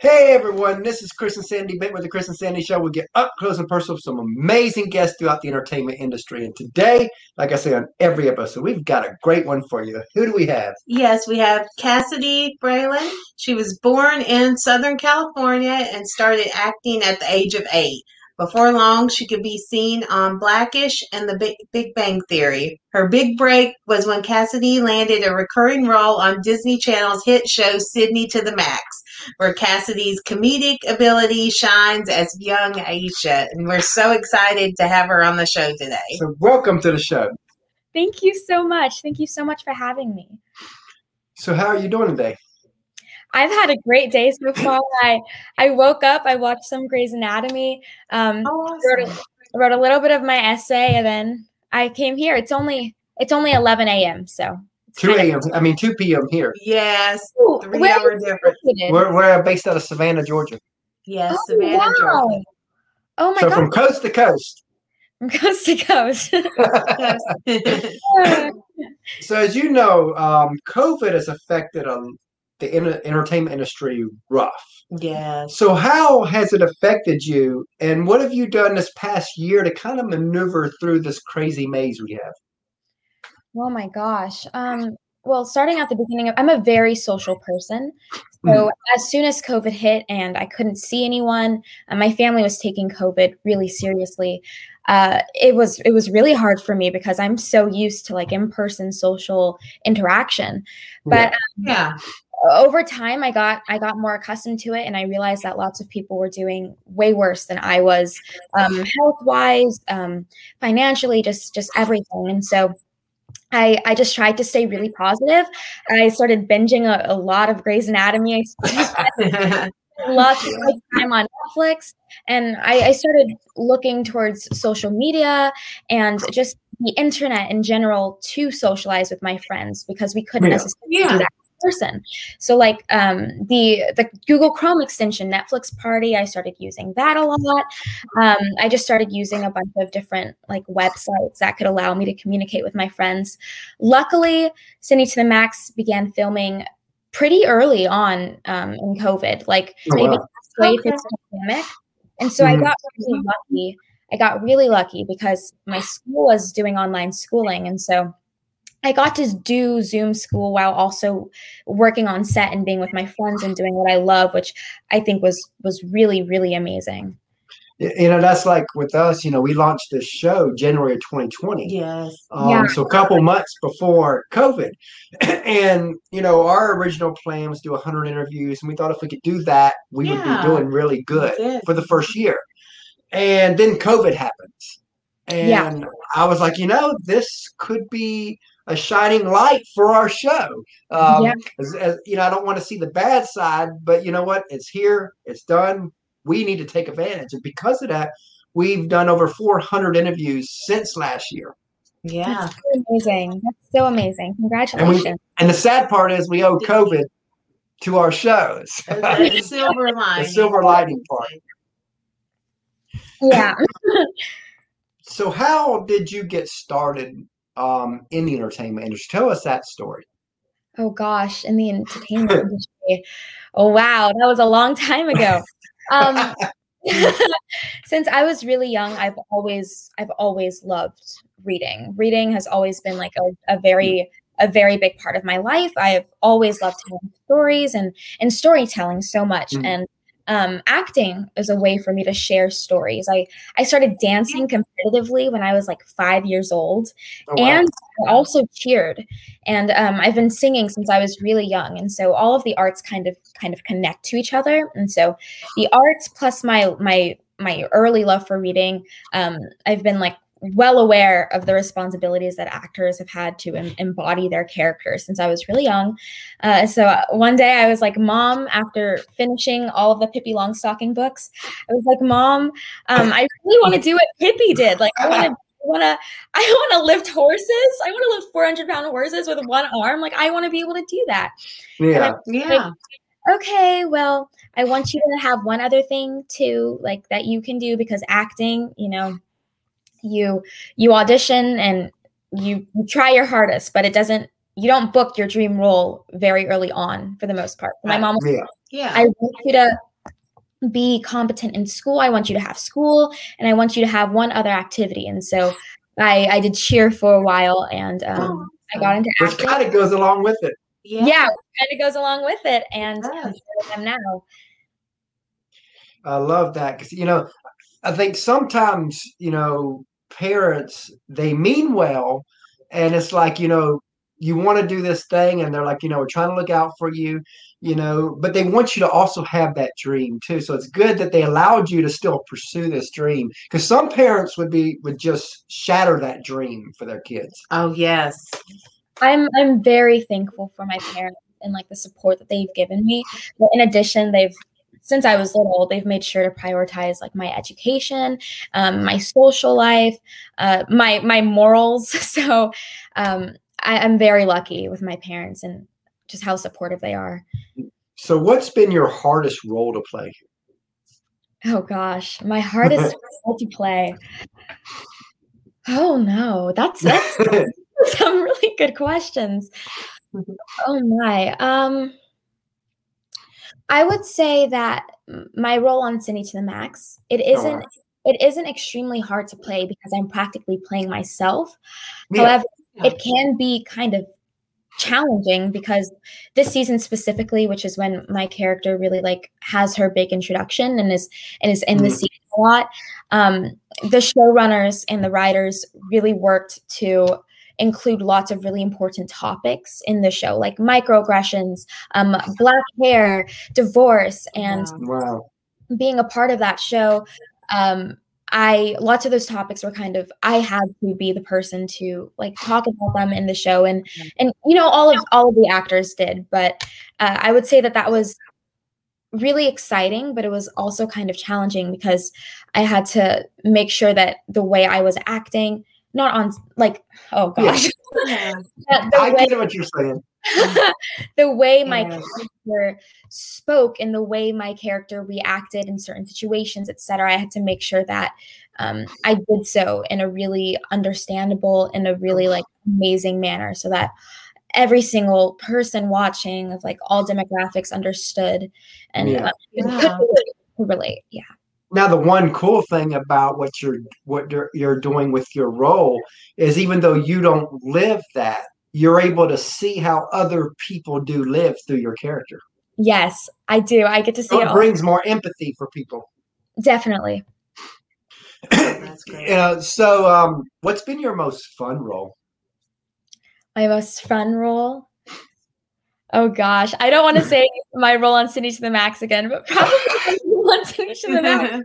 Hey everyone, this is Chris and Sandy Bent with the Chris and Sandy Show. We get up close and personal with some amazing guests throughout the entertainment industry. And today, like I say on every episode, we've got a great one for you. Who do we have? Yes, we have Cassidey Fralin. She was born in Southern California and started acting at the age of eight. Before long, she could be seen on Blackish and The Big Bang Theory. Her big break was when Cassidy landed a recurring role on Disney Channel's hit show Sydney to the Max where Cassidey's comedic ability shines as young Aisha. And we're so excited to have her on the show today. So, welcome to the show. Thank you so much. Thank you so much for having me. So, how are you doing today? I've had a great day so far. I I woke up, I watched some Grey's Anatomy, um, oh, awesome. wrote, a, wrote a little bit of my essay, and then I came here. It's only it's only 11 a.m. So 2 a.m. I mean 2 p.m. here. Yes, three hour difference. We're, we're based out of Savannah, Georgia. Yes, oh, Savannah, wow. Georgia. Oh my so god! from coast to coast. From coast to coast. so as you know, um, COVID has affected um, the entertainment industry rough. Yeah. So how has it affected you, and what have you done this past year to kind of maneuver through this crazy maze we have? Oh my gosh. Um, well, starting at the beginning, of, I'm a very social person. So mm. as soon as COVID hit and I couldn't see anyone, and my family was taking COVID really seriously. Uh, it was it was really hard for me because I'm so used to like in person social interaction. But yeah. Um, yeah. Over time, I got I got more accustomed to it, and I realized that lots of people were doing way worse than I was, um, health wise, um, financially, just just everything. And so, I, I just tried to stay really positive. I started binging a, a lot of Grey's Anatomy. I lots of time on Netflix, and I, I, started looking towards social media and just the internet in general to socialize with my friends because we couldn't yeah. necessarily yeah. do that person. So like um, the the Google Chrome extension, Netflix Party, I started using that a lot. Um, I just started using a bunch of different like websites that could allow me to communicate with my friends. Luckily, Sydney to the Max began filming pretty early on um, in COVID, like oh, maybe wow. okay. pandemic. And so mm-hmm. I got really lucky. I got really lucky because my school was doing online schooling, and so I got to do Zoom school while also working on set and being with my friends and doing what I love, which I think was was really really amazing. You know, that's like with us. You know, we launched this show January of 2020. Yes. Um, yeah. So a couple months before COVID, and you know, our original plan was to do 100 interviews, and we thought if we could do that, we yeah. would be doing really good for the first year. And then COVID happens, and yeah. I was like, you know, this could be a shining light for our show. Um, yeah. as, as, you know, I don't want to see the bad side, but you know what? It's here. It's done. We need to take advantage, and because of that, we've done over 400 interviews since last year. Yeah, That's so amazing. That's so amazing. Congratulations. And, we, and, the sad part is we owe COVID to our shows. the silver lining. the silver lining part. Yeah. so, how did you get started um, in the entertainment industry. Tell us that story. Oh gosh, in the entertainment industry. Oh wow, that was a long time ago. Um, since I was really young, I've always I've always loved reading. Reading has always been like a, a very a very big part of my life. I have always loved telling stories and and storytelling so much. Mm. And um, acting is a way for me to share stories. I I started dancing competitively when I was like five years old, oh, wow. and I also cheered. And um, I've been singing since I was really young, and so all of the arts kind of kind of connect to each other. And so the arts plus my my my early love for reading, um, I've been like well aware of the responsibilities that actors have had to em- embody their characters since I was really young. Uh, so uh, one day I was like, Mom, after finishing all of the Pippi Longstocking books, I was like, Mom, um, I really want to do what Pippi did. Like, I want to. Want to? I want to lift horses. I want to lift four hundred pound horses with one arm. Like I want to be able to do that. Yeah, yeah. Like, okay, well, I want you to have one other thing too, like that you can do because acting, you know, you you audition and you, you try your hardest, but it doesn't you don't book your dream role very early on for the most part. My mom was, yeah. I want you to be competent in school. I want you to have school, and I want you to have one other activity. And so I, I did cheer for a while, and um, oh, I got into which kind of goes along with it. Yeah, yeah kind of goes along with it, and yes. I'm now. I love that because you know, I think sometimes you know parents they mean well, and it's like you know you want to do this thing and they're like you know we're trying to look out for you you know but they want you to also have that dream too. So it's good that they allowed you to still pursue this dream because some parents would be would just shatter that dream for their kids. Oh yes. I'm i'm very thankful for my parents and like the support that they've given me. But in addition they've since I was little, they've made sure to prioritize like my education, um, my social life, uh, my my morals. So um, I, I'm very lucky with my parents and just how supportive they are. So, what's been your hardest role to play? Oh gosh, my hardest role to play. Oh no, that's that's some really good questions. Oh my. Um I would say that my role on Sydney to the Max, it oh, isn't oh. it isn't extremely hard to play because I'm practically playing myself. Yeah. However, it can be kind of challenging because this season specifically which is when my character really like has her big introduction and is and is in mm. the season a lot um the showrunners and the writers really worked to include lots of really important topics in the show like microaggressions um black hair divorce and wow. being a part of that show um I lots of those topics were kind of I had to be the person to like talk about them in the show and and you know all of all of the actors did but uh, I would say that that was really exciting but it was also kind of challenging because I had to make sure that the way I was acting not on like oh gosh yeah. I way, get what you're saying the way my yes. character spoke and the way my character reacted in certain situations etc i had to make sure that um, i did so in a really understandable and a really like amazing manner so that every single person watching of like all demographics understood and yeah. Uh, yeah. relate yeah now the one cool thing about what you're what you're, you're doing with your role is even though you don't live that you're able to see how other people do live through your character. Yes i do. I get to see so it, it brings more empathy for people. Definitely. That's great. Uh, so um, what's been your most fun role? My most fun role? Oh gosh i don't want to say my role on Sydney to the max again but probably on Sydney to the max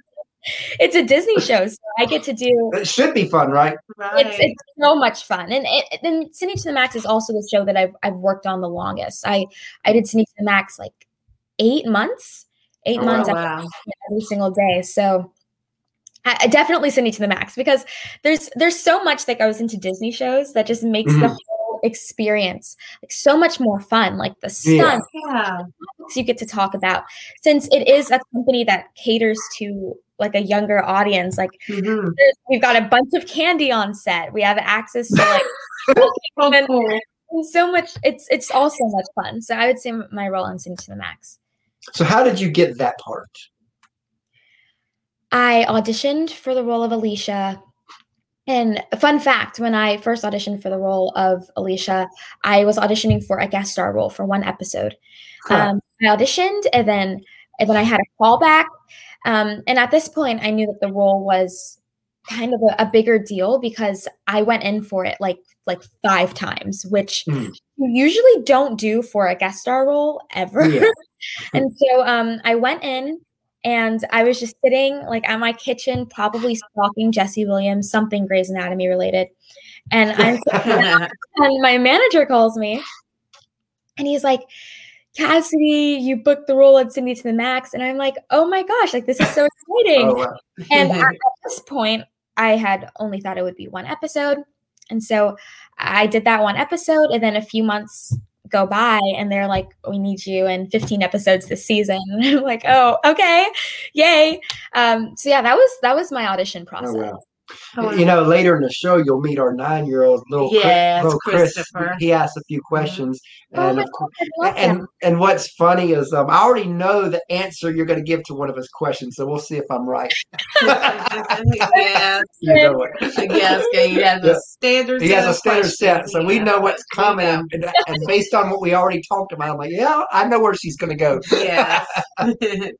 it's a Disney show, so I get to do. It should be fun, right? right. It's, it's so much fun, and then and Sydney to the Max is also the show that I've I've worked on the longest. I I did Sydney to the Max like eight months, eight oh, months wow. every single day. So I, definitely Sydney to the Max because there's there's so much that goes into Disney shows that just makes mm-hmm. the whole experience like so much more fun. Like the stunt, yeah. you get to talk about since it is a company that caters to like a younger audience. Like mm-hmm. we've got a bunch of candy on set. We have access to like and, so much. It's it's also much fun. So I would say my role on Sydney to the Max. So how did you get that part? I auditioned for the role of Alicia. And fun fact, when I first auditioned for the role of Alicia, I was auditioning for a guest star role for one episode. Huh. Um, I auditioned and then and then I had a callback um, and at this point, I knew that the role was kind of a, a, bigger deal because I went in for it like like five times, which mm. you usually don't do for a guest star role ever. Yeah. and so um, I went in and I was just sitting like at my kitchen, probably stalking Jesse Williams, something Grey's Anatomy related. And I'm and my manager calls me and he's like, Cassidey, you booked the role of Sydney to the Max. And I'm like, oh my gosh, like this is so exciting. oh, wow. and at this point, I had only thought it would be one episode. And so I did that one episode. And then a few months go by and they're like, we need you in 15 episodes this season. And I'm like, oh, okay. Yay. Um, so yeah, that was that was my audition process. Oh, wow. you know, later in the show, you'll meet our nine-year-old little, yes, little Chris. Christopher. He asked a few questions, Oh and my of course, God, and him. and what's funny is um, I already know the answer you're going to give to one of his questions, so we'll see if I'm right. yes. It. I he has a standard. He set has a standard set, so we know what's coming, and, and based on what we already talked about, I'm like, yeah, I know where she's going to go. Yes.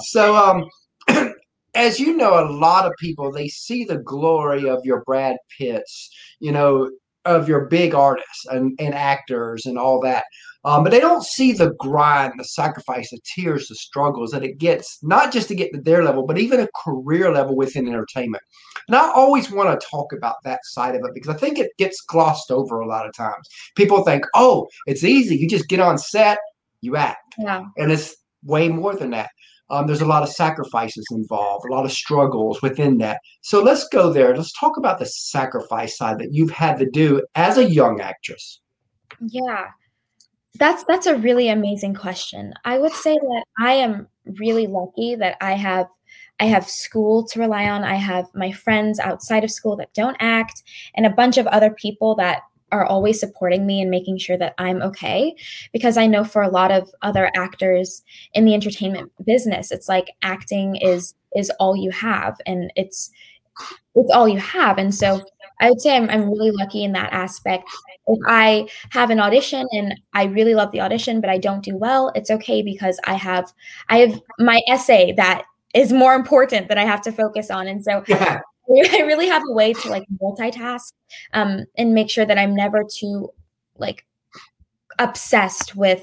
So, um, as you know, a lot of people they see the glory of your Brad Pitts, you know, of your big artists and, and actors and all that. Um, but they don't see the grind, the sacrifice, the tears, the struggles that it gets, not just to get to their level, but even a career level within entertainment. And I always want to talk about that side of it because I think it gets glossed over a lot of times. People think, oh, it's easy. You just get on set, you act Yeah. and it's way more than that. Um, there's a lot of sacrifices involved, a lot of struggles within that. So let's go there. Let's talk about the sacrifice side that you've had to do as a young actress. Yeah. That's that's a really amazing question. I would say that I am really lucky that I have I have school to rely on. I have my friends outside of school that don't act and a bunch of other people that are always supporting me and making sure that I'm okay because I know for a lot of other actors in the entertainment business it's like acting is is all you have and it's it's all you have and so I would say I'm, I'm really lucky in that aspect. If I have an audition and I really love the audition, but I don't do well, it's okay because I have I have my essay that is more important that I have to focus on. And so Yeah. I really have a way to like multitask um, and make sure that I'm never too like obsessed with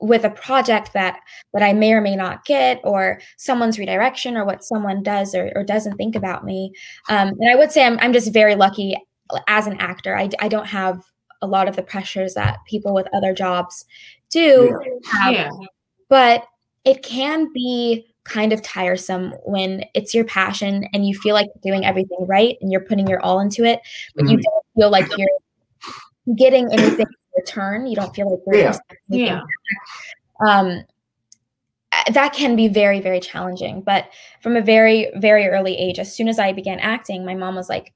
with a project that that I may or may not get or someone's redirection or what someone does or, or doesn't think about me. Um, and I would say I'm, I'm just very lucky as an actor. I, I don't have a lot of the pressures that people with other jobs do have, Yeah. but it can be kind of tiresome when it's your passion and you feel like you're doing everything right and you're putting your all into it, but you Mhm. don't feel like you're getting anything in return. You don't feel like you're Yeah. Yeah. um, that can be very very challenging but from a very very early age as soon as i began acting my mom was like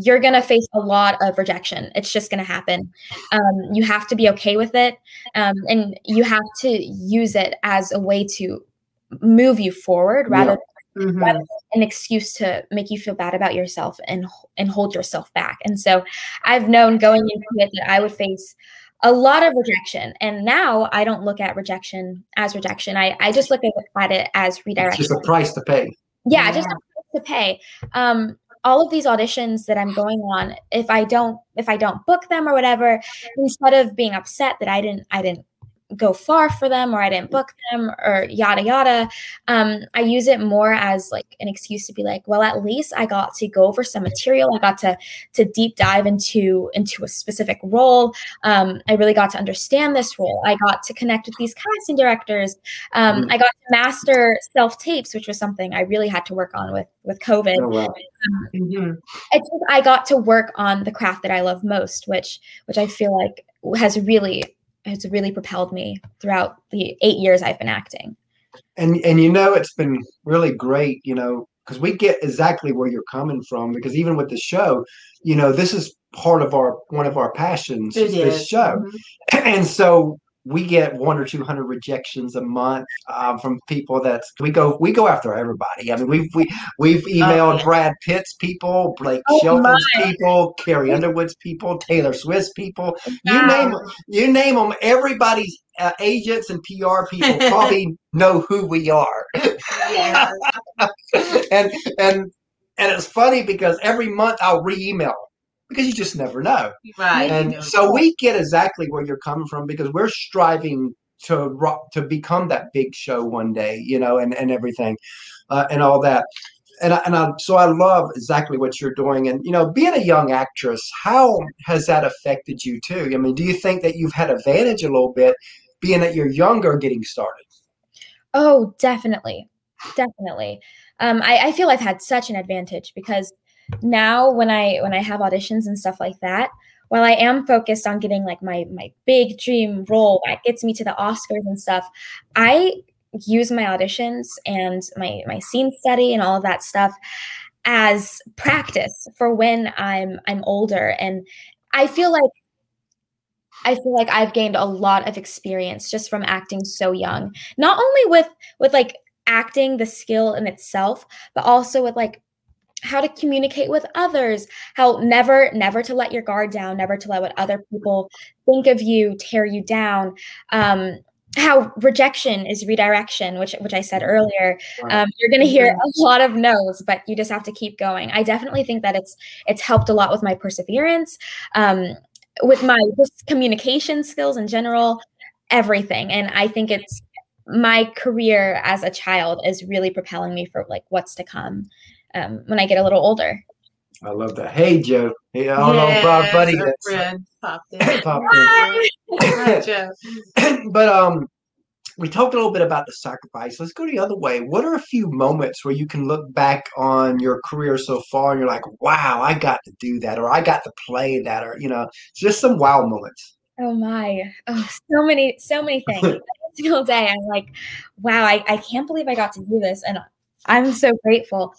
you're going to face a lot of rejection it's just going to happen um, you have to be okay with it um, and you have to use it as a way to move you forward rather Mhm. rather than an excuse to make you feel bad about yourself and and hold yourself back. And so I've known going into it that I would face a lot of rejection. And now I don't look at rejection as rejection. I, I just look at, it as It's redirection. just a price to pay. yeah, just a price to pay. Um, all of these auditions that I'm going on, if I don't if I don't book them or whatever, instead of being upset that I didn't I didn't go far for them or I didn't book them or yada yada. Um, I use it more as like an excuse to be like, well, at least I got to go over some material. I got to to deep dive into into a specific role. Um, I really got to understand this role. I got to connect with these casting directors. Um, Mhm. I got to master self tapes, which was something I really had to work on with with COVID. Oh, wow. Mhm. I think I got to work on the craft that I love most, which which I feel like has really has really propelled me throughout the eight years I've been acting. And and you know it's been really great, you know, because we get exactly where you're coming from. Because even with the show, you know, this is part of our one of our passions. It this is. show, Mhm. and so we get one or two hundred rejections a month um, from people that we go we go after everybody. I mean, we've we we've emailed yeah. Brad Pitt's people, Blake Oh, Shelton's people, Carrie Underwood's people, Taylor Swift's people. You name you name them. Everybody's uh, agents and PR people probably know who we are. And and and it's funny because every month I'll re-email 'em, because you just never know. Right. And so we get exactly where you're coming from because we're striving to ro- to become that big show one day, you know, and and everything, uh, and all that. And I, and I, so I love exactly what you're doing. And you know, being a young actress, how has that affected you too? I mean, do you think that you've had advantage a little bit, being that you're younger, getting started? Oh, definitely. Definitely. Um, I, I feel I've had such an advantage because now when I when I have auditions and stuff like that, while I am focused on getting like my my big dream role that gets me to the Oscars and stuff, I use my auditions and my my scene study and all of that stuff as practice for when I'm I'm older and I feel like I feel like I've gained a lot of experience just from acting so young. Not only with with like acting the skill in itself, but also with like how to communicate with others, how never never to let your guard down, never to let what other people think of you tear you down. Um how rejection is redirection, which which I said earlier. Um, you're going to hear a lot of no's, but you just have to keep going. I definitely think that it's it's helped a lot with my perseverance, um, with my just communication skills in general, everything. And I think it's my career as a child is really propelling me for like what's to come um, when I get a little older. I love that. Hey, Joe. Hey, I don't yes, know, Bob Buddy. Friend popped in. popped in. Hi, Joe. but um, we talked a little bit about the sacrifice. Let's go the other way. What are a few moments where you can look back on your career so far and you're like, wow, I got to do that, or I got to play that, or you know, just some wow moments. Oh my, oh, so many, so many things. Every single day, I'm like, wow, I, I can't believe I got to do this, and I'm so grateful.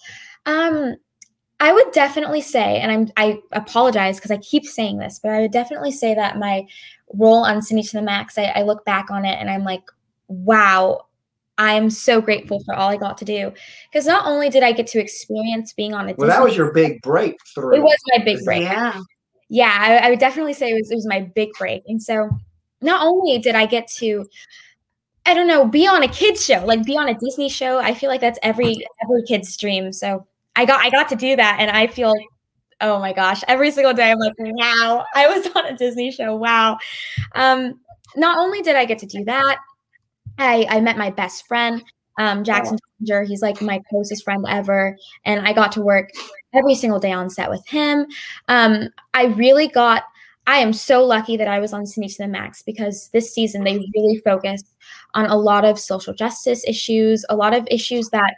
Um, I would definitely say, and I'm I apologize because I keep saying this, but I would definitely say that my role on Sydney to the Max, I, I look back on it and I'm like, wow, I'm so grateful for all I got to do. Because not only did I get to experience being on a well, that was your big breakthrough. It was my big break. Yeah, yeah, I, I would definitely say it was it was my big break. And so, not only did I get to I don't know, be on a kids show, like be on a Disney show. I feel like that's every every kid's dream. So I got I got to do that and I feel oh my gosh, every single day I'm like, wow, I was on a Disney show. Wow. Um, not only did I get to do that, I, I met my best friend, um, Jackson oh. He's like my closest friend ever. And I got to work every single day on set with him. Um, I really got I am so lucky that I was on Sydney to the Max because this season they really focused on a lot of social justice issues, a lot of issues that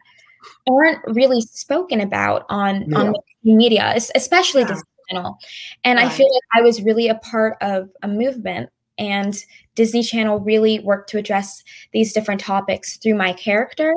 aren't really spoken about on yeah. on media, especially yeah. Channel. And right. I feel like I was really a part of a movement and Disney Channel really worked to address these different topics through my character.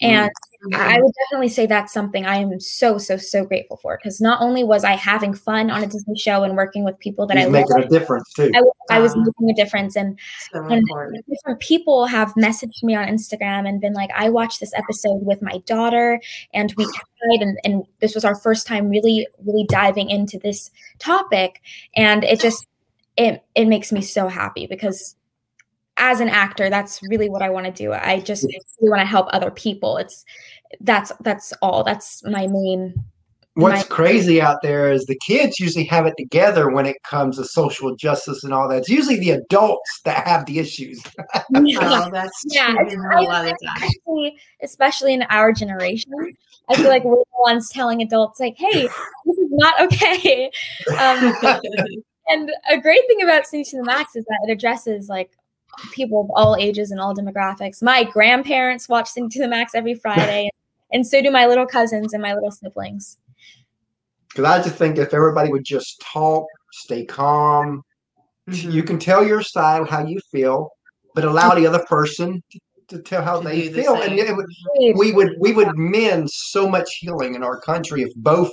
And mm-hmm. I would definitely say that's something I am so, so, so grateful for because not only was I having fun on a Disney show and working with people that He's I making a difference too. I, I was uh-huh. making a difference, and, so and different people have messaged me on Instagram and been like, "I watched this episode with my daughter, and we cried, and, and this was our first time really, really diving into this topic, and it just it it makes me so happy because as an actor that's really what i want to do. I just really want to help other people. It's that's that's all. That's my main what's my- crazy out there is the kids usually have it together when it comes to social justice and all that. It's usually the adults that have the issues. Yeah, oh, that's yeah. A especially, especially in our generation i feel like we're the ones telling adults like hey this is not okay. Um, and a great thing about Sydney to the Max is that it addresses like people of all ages and all demographics. My grandparents watch Sydney to the Max every Friday, and so do my little cousins and my little siblings. Because I just think if everybody would just talk, stay calm, mm-hmm. you can tell your style how you feel, but allow the other person to, to tell how to they feel, the and it would, we would we would mend so much healing in our country if both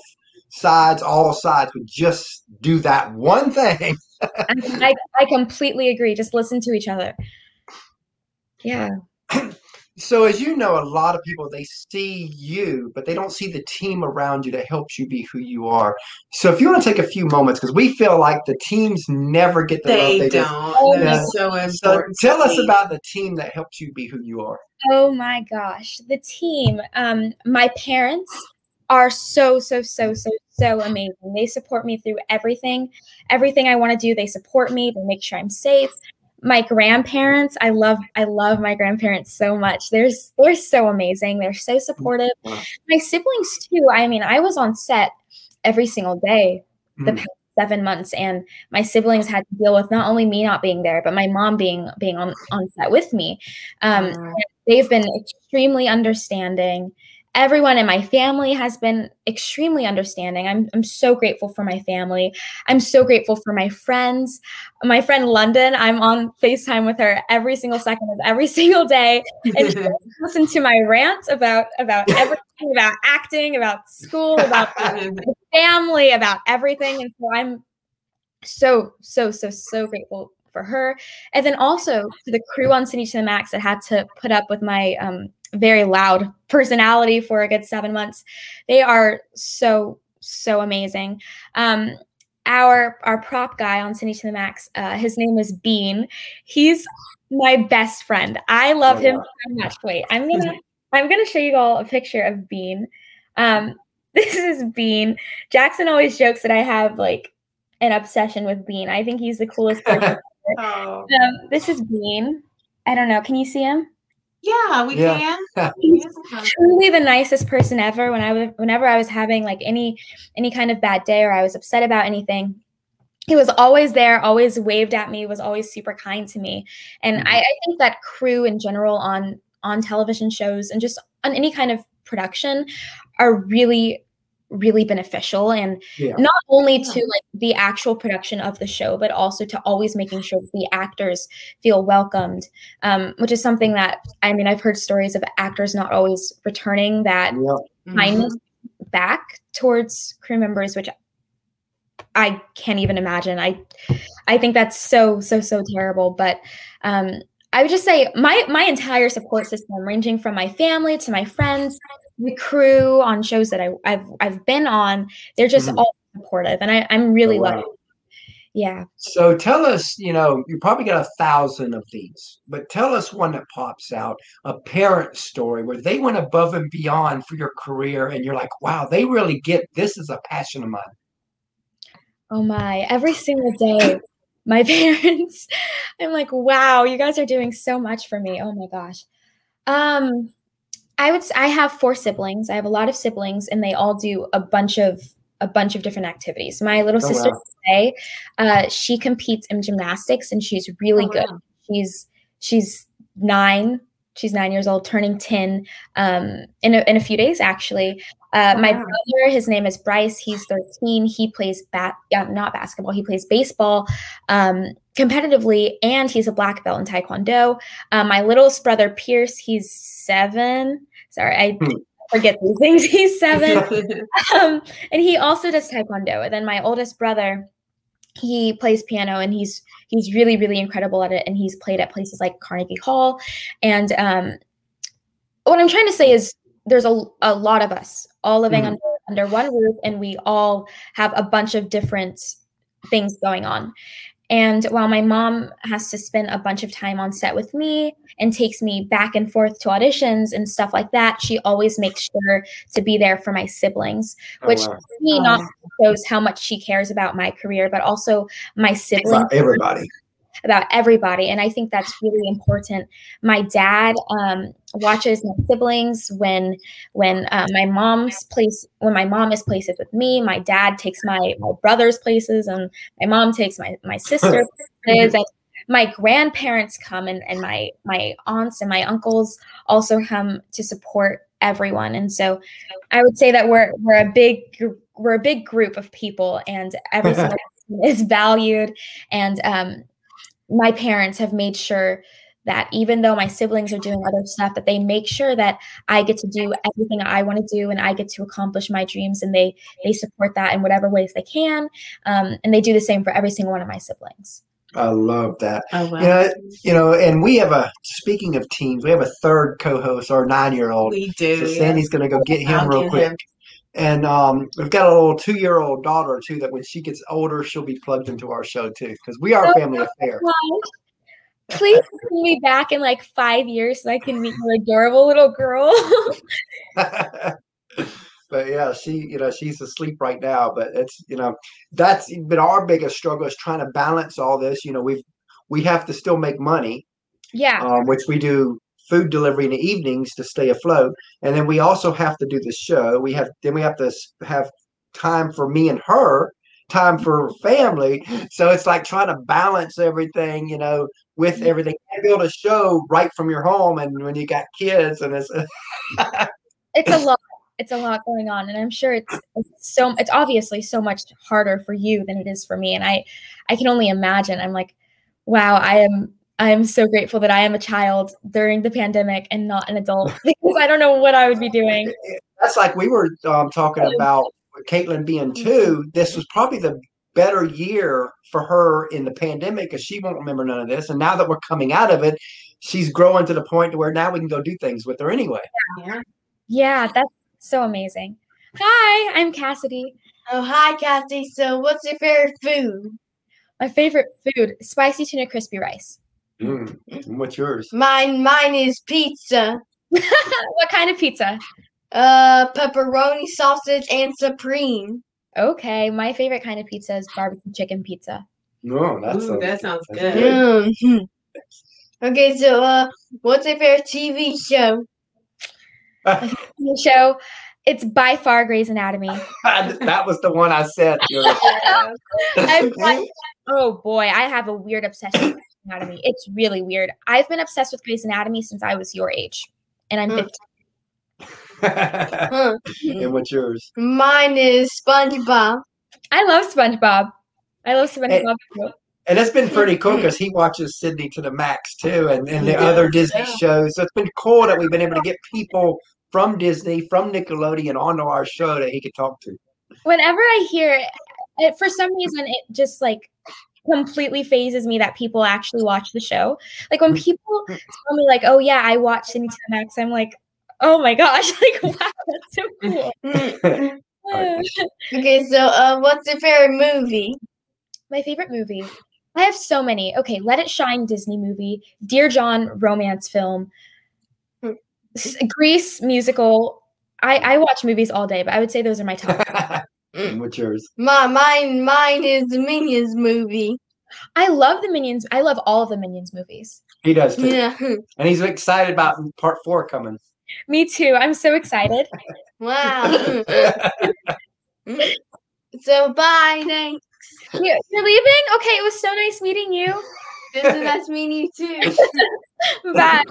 sides, all sides would just do that one thing. I, I completely agree. Just listen to each other. Yeah. So as you know, a lot of people they see you, but they don't see the team around you that helps you be who you are. So if you want to take a few moments, because we feel like the teams never get the they love they don't. Oh, That's so important. So tell us about the team that helps you be who you are. Oh my gosh, the team. Um, my parents are so so so so so amazing. They support me through everything. Everything I want to do, they support me. They make sure I'm safe. My grandparents, I love I love my grandparents so much. They're they're so amazing. They're so supportive. My siblings too. I mean, I was on set every single day the mm. past seven months and my siblings had to deal with not only me not being there but my mom being being on, on set with me um, they've been extremely understanding everyone in my family has been extremely understanding. I'm, I'm so grateful for my family. I'm so grateful for my friends. My friend London, I'm on FaceTime with her every single second of every single day. And she listen to my rants about about everything about acting, about school, about family, about everything. And so I'm so, so, so, so grateful for her. And then also to the crew on Sydney to the Max that had to put up with my um, very loud personality for a good seven months. They are so, so amazing. Um, our our prop guy on Sydney to the Max, uh, his name is Bean. He's my best friend. I love oh, him wow. so much. Wait, I'm gonna I'm gonna show you all a picture of Bean. Um, this is Bean. Jackson always jokes that I have like an obsession with Bean. I think he's the coolest person. oh. um, this is Bean. I don't know. Can you see him? Yeah, we yeah. can. He's truly the nicest person ever. When I was, whenever I was having like any any kind of bad day or I was upset about anything, he was always there, always waved at me, was always super kind to me. And mm-hmm. I, I think that crew in general on on television shows and just on any kind of production are really really beneficial and yeah. not only to like the actual production of the show but also to always making sure the actors feel welcomed um, which is something that i mean i've heard stories of actors not always returning that yeah. kindness mm-hmm. back towards crew members which i can't even imagine i i think that's so so so terrible but um I would just say my my entire support system, ranging from my family to my friends, the crew on shows that I, have I've been on, they're just mm-hmm. all supportive, and I, I'm really oh, wow. lucky. Yeah. So tell us, you know, you probably got a thousand of these, but tell us one that pops out, a parent story where they went above and beyond for your career, and you're like, wow, they really get this is a passion of mine. Oh my! Every single day my parents. I'm like, wow, you guys are doing so much for me. Oh my gosh. Um, I would I have four siblings. I have a lot of siblings, and they all do a bunch of a bunch of different activities. My little oh, sister wow. uh, she competes in gymnastics, and she's really oh, good. Wow. She's she's nine. She's nine years old, turning ten um, in a, in a few days actually. Uh, my brother, his name is Bryce. He's 13. He plays bat, yeah, not basketball. He plays baseball um, competitively, and he's a black belt in Taekwondo. Um, my littlest brother, Pierce, he's seven. Sorry, I hmm. forget these things. He's seven, um, and he also does Taekwondo. And then my oldest brother, he plays piano, and he's he's really really incredible at it. And he's played at places like Carnegie Hall, and um, what I'm trying to say is there's a, a lot of us all living mm-hmm. under under one roof and we all have a bunch of different things going on and while my mom has to spend a bunch of time on set with me and takes me back and forth to auditions and stuff like that, she always makes sure to be there for my siblings, oh, which oh, wow. to me oh. not shows how much she cares about my career, but also my siblings. everybody about everybody. And I think that's really important. My dad um, watches my siblings when when uh, my mom's place when my mom is places with me. My dad takes my, my brother's places, and my mom takes my my sister's places. And my grandparents come, and, and my my aunts and my uncles also come to support everyone. And so, I would say that we're we're a big we're a big group of people, and every single is valued and um, my parents have made sure that even though my siblings are doing other stuff that they make sure that i get to do everything i want to do and i get to accomplish my dreams and they they support that in whatever ways they can um, and they do the same for every single one of my siblings I love that. Oh, wow. you, know, you know, and we have a speaking of teams, we have a third co-host, our nine-year-old. We do. So Sandy's yeah. going to go get him I'll real quick. Him. And um, we've got a little two-year-old daughter too. That when she gets older, she'll be plugged into our show too, because we are a family affair. Please bring me back in like five years so I can meet your adorable little girl. but yeah, she, you know, she's asleep right now. But it's, you know, that's been our biggest struggle is trying to balance all this. You know, we've we have to still make money. Yeah. Um, which we do food delivery in the evenings to stay afloat, and then we also have to do the show. We have then we have to have time for me and her time for family. So it's like trying to balance everything, you know, with mm-hmm. everything. You build a show right from your home, and when you got kids, and it's it's a lot. It's a lot going on, and I'm sure it's, it's so. It's obviously so much harder for you than it is for me, and I, I can only imagine. I'm like, wow, I am I am so grateful that I am a child during the pandemic and not an adult because I don't know what I would be doing. That's like we were um, talking about Caitlin being two. This was probably the better year for her in the pandemic because she won't remember none of this. And now that we're coming out of it, she's growing to the point to where now we can go do things with her anyway. Yeah, yeah that's so amazing. Hi, I'm Cassidey. Oh, hi, Cassidey. So, what's your favorite food? My favorite food: spicy tuna crispy rice. Mm. What's yours? Mine, mine is pizza. what kind of pizza? Uh, pepperoni, sausage, and supreme. Okay, my favorite kind of pizza is barbecue chicken pizza. No, that's Ooh, that sounds good. good. Mm-hmm. Okay, so uh, what's your favorite TV show? TV show. It's by far Grey's Anatomy. that was the one I said. oh boy, I have a weird obsession with Grey's Anatomy. It's really weird. I've been obsessed with Grey's Anatomy since I was your age, and I'm mm. 15. huh. Mm. And what's yours? Mine is SpongeBob. I love SpongeBob. I love SpongeBob and, and it's been pretty cool because he watches Sydney to the max too, and, and the yeah, other Disney yeah. shows. So it's been cool that we've been able to get people from Disney, from Nickelodeon, onto our show that he could talk to. Whenever I hear it, for some reason, it just like completely phases me that people actually watch the show. Like when mm. people tell me, like, "Oh yeah, I watched Sydney to the Max," I'm like, "Oh my gosh!" Like, wow, that's so cool. okay, so uh, what's your favorite movie? My favorite movie. I have so many. Okay, Let It Shine Disney movie, Dear John romance film, Grease musical. I I watch movies all day, but I would say those are my top. Mm. What's yours? My mine mine is the Minions movie. I love the Minions. I love all of the Minions movies. He does too. Yeah. And he's excited about part four coming. Me too. I'm so excited. wow. Mm. so bye, thanks. You, you're leaving? Okay, it was so nice meeting you. It was nice meeting you too. bye.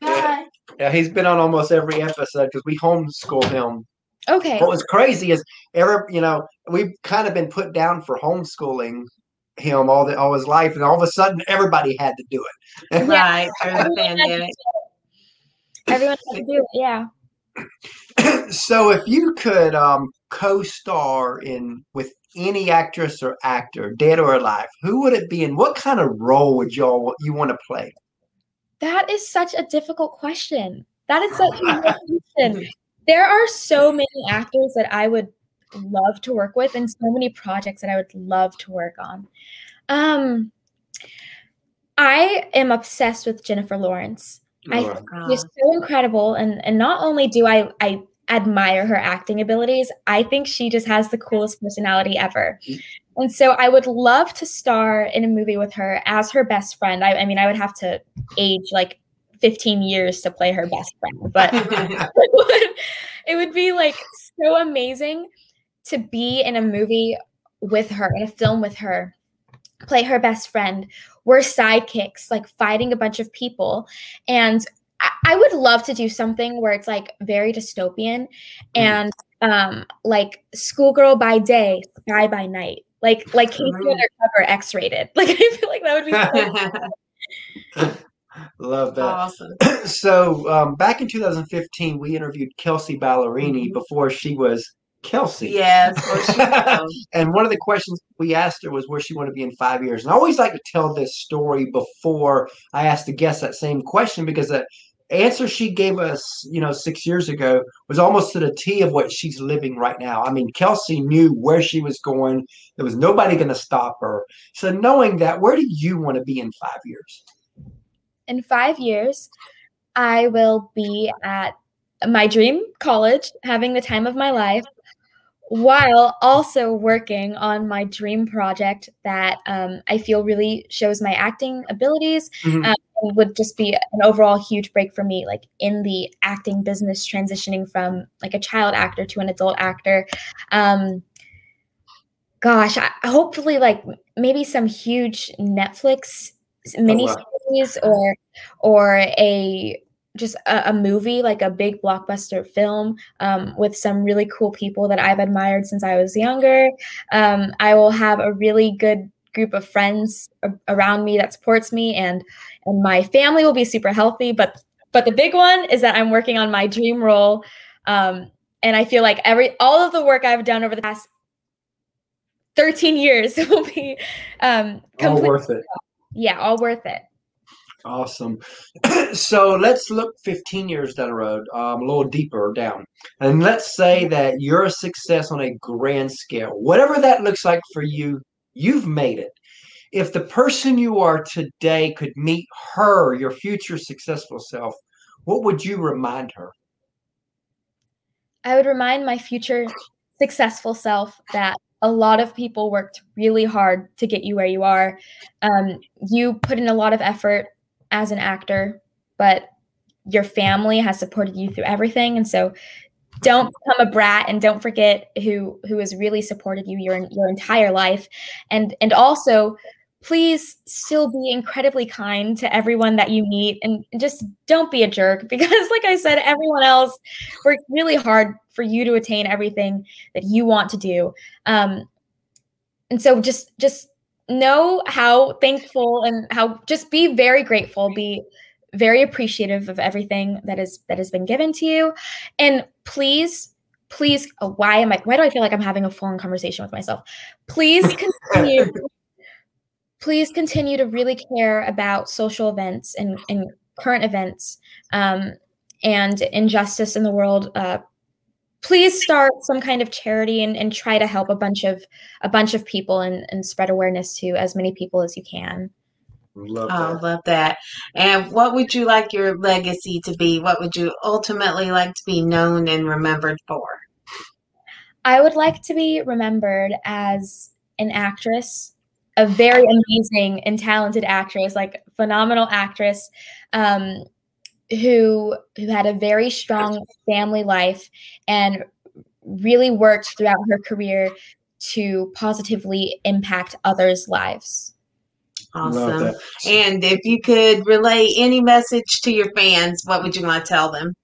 Bye. Yeah, he's been on almost every episode because we homeschool him. Okay. What was crazy is ever you know we've kind of been put down for homeschooling him all the all his life, and all of a sudden everybody had to do it. right through the pandemic. Everyone had to do it. Yeah. so if you could um, co-star in with any actress or actor, dead or alive, who would it be, and what kind of role would y'all you want to play? That is such a difficult question. That is such a difficult question. There are so many actors that I would love to work with, and so many projects that I would love to work on. Um, I am obsessed with Jennifer Lawrence. I think she's so incredible, and and not only do I I admire her acting abilities, I think she just has the coolest personality ever. Mm. And so I would love to star in a movie with her as her best friend. I, I mean, I would have to age like 15 years to play her best friend, but would, it would be like so amazing to be in a movie with her, in a film with her, play her best friend. We're sidekicks, like fighting a bunch of people. And I, I would love to do something where it's like very dystopian mm-hmm. and um, like schoolgirl by day, guy by night like like K.C. Undercover X rated. Like I feel like that would be. Love that. Awesome. so um, back in 2015, we interviewed Kelsea Ballerini mm-hmm. before she was Kelsea. Yes. and one of the questions we asked her was where she wanted to be in five years. And I always like to tell this story before I ask the guests that same question because the answer she gave us, you know, six years ago was almost to the T of what she's living right now. I mean, Kelsea knew where she was going. There was nobody going to stop her. So, knowing that, where do you want to be in five years? In five years, I will be at my dream college, having the time of my life, while also working on my dream project that um, I feel really shows my acting abilities. Mm-hmm. Um, would just be an overall huge break for me like in the acting business transitioning from like a child actor to an adult actor um gosh I, hopefully like maybe some huge netflix mini series oh, wow. or or a just a, a, movie like a big blockbuster film um, with some really cool people that i've admired since i was younger um, i will have a really good group of friends around me that supports me and and my family will be super healthy but but the big one is that i'm working on my dream role um, and I feel like every all of the work I've done over the past 13 years will be um, all worth it. Yeah, all worth it. Awesome. so let's look 15 years down the road, um, a little deeper down. And let's say that you're a success on a grand scale. Whatever that looks like for you, you've made it. If the person you are today could meet her, your future successful self, what would you remind her? I would remind my future successful self that a lot of people worked really hard to get you where you are. Um, you put in a lot of effort as an actor, but your family has supported you through everything. And so don't become a brat and don't forget who who has really supported you your your entire life. And and also please still be incredibly kind to everyone that you meet and just don't be a jerk because like i said everyone else worked really hard for you to attain everything that you want to do. Um, and so just just know how thankful and how just be very grateful be very appreciative of everything that is that has been given to you. And please please oh, why am i why do i feel like i'm having a phone conversation with myself? Please continue please continue to really care about social events and, and current events um, and injustice in the world uh, please start some kind of charity and, and try to help a bunch of a bunch of people and, and spread awareness to as many people as you can Love that. Oh, love that. And what would you like your legacy to be? What would you ultimately like to be known and remembered for? I would like to be remembered as an actress a very amazing and talented actress, like phenomenal actress, um, who who had a very strong family life and really worked throughout her career to positively impact others' lives. Awesome. And if you could relay any message to your fans, what would you want to tell them?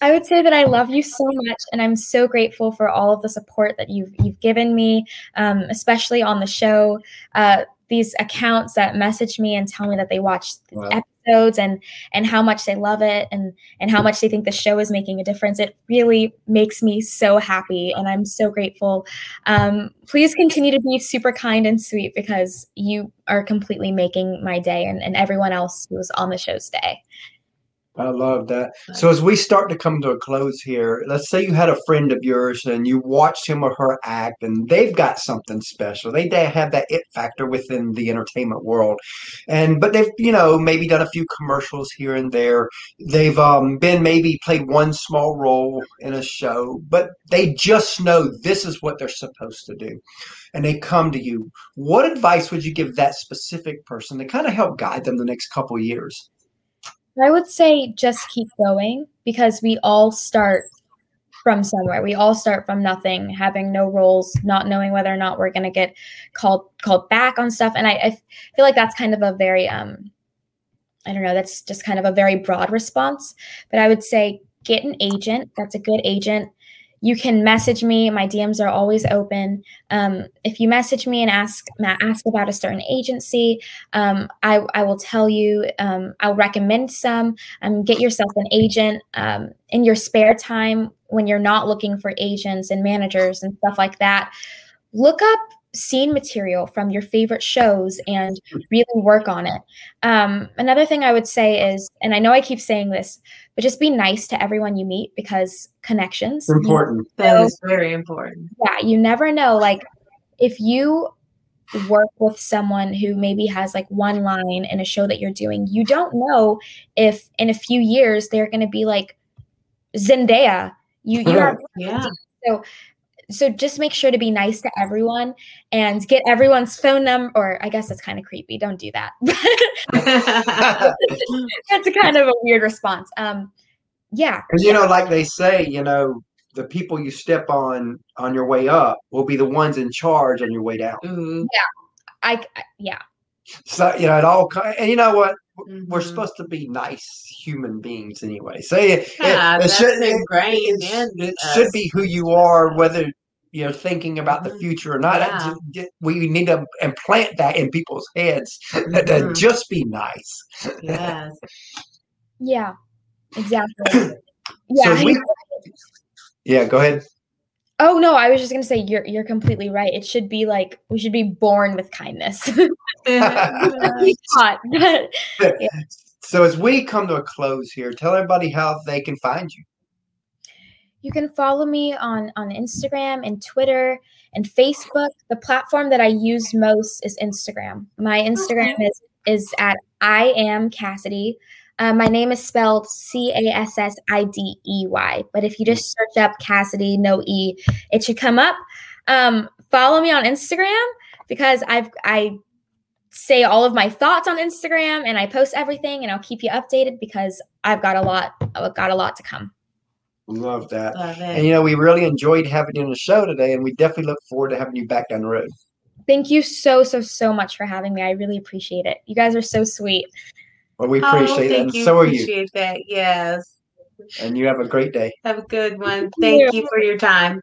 I would say that I love you so much, and I'm so grateful for all of the support that you've you've given me, um, especially on the show. Uh, these accounts that message me and tell me that they watched wow. Episodes and and how much they love it and and how much they think the show is making a difference. It really makes me so happy, and I'm so grateful. Um, please continue to be super kind and sweet because you are completely making my day and, and everyone else who was on the show's day. I love that. So as we start to come to a close here, let's say you had a friend of yours and you watched him or her act and they've got something special. They, they have that it factor within the entertainment world. And but they've, you know, maybe done a few commercials here and there. They've um, been maybe played one small role in a show, but they just know this is what they're supposed to do. And they come to you. What advice would you give that specific person to kind of help guide them the next couple years? I would say just keep going because we all start from somewhere. We all start from nothing, having no roles, not knowing whether or not we're going to get called called back on stuff. And I, I feel like that's kind of a very um, I don't know. That's just kind of a very broad response. But I would say get an agent. That's a good agent you can message me. My DMs are always open. Um, if you message me and ask ask about a certain agency, um, I, I will tell you. Um, I'll recommend some. Um, get yourself an agent um, in your spare time when you're not looking for agents and managers and stuff like that. Look up scene material from your favorite shows and really work on it. Um, another thing I would say is, and I know I keep saying this, but just be nice to everyone you meet because connections important. That is very important. Yeah, you never know. Like if you work with someone who maybe has like one line in a show that you're doing, you don't know if in a few years they're going to be like Zendaya. You, you yeah. yeah. So so just make sure to be nice to everyone and get everyone's phone number or i guess that's kind of creepy don't do that. That's a kind of a weird response. Um yeah. Because you know like they say you know the people you step on on your way up will be the ones in charge on your way down. Mm-hmm. yeah. I, I, yeah. So you know it all and you know what? Mm-hmm. we're supposed to be nice human beings anyway. So it, yeah, it, it should, it, it, it should be who you are whether you know thinking about the mm-hmm. future or not yeah. we need to implant that in people's heads mm-hmm. to just be nice yes yeah exactly yeah so we, Yeah, go ahead. Oh no, I was just gonna say you're you're completely right. It should be like we should be born with kindness. taught, but, yeah. So as we come to a close here, tell everybody how they can find you. You can follow me on on Instagram and Twitter and Facebook. The platform that I use most is Instagram. My Instagram is is at I am Cassidey. Uh, my name is spelled C A S S I D E Y. But if you just search up Cassidy, no E, it should come up. Um, follow me on Instagram because I've I say all of my thoughts on Instagram and I post everything and I'll keep you updated because I've got a lot I've got a lot to come. Love that. Love and you know, we really enjoyed having you on the show today and we definitely look forward to having you back down the road. Thank you so so so much for having me. I really appreciate it. You guys are so sweet. Well, we oh, appreciate oh, it. And you. so are you. Appreciate that. Yes. And you have a great day. Have a good one. Thank you for your time.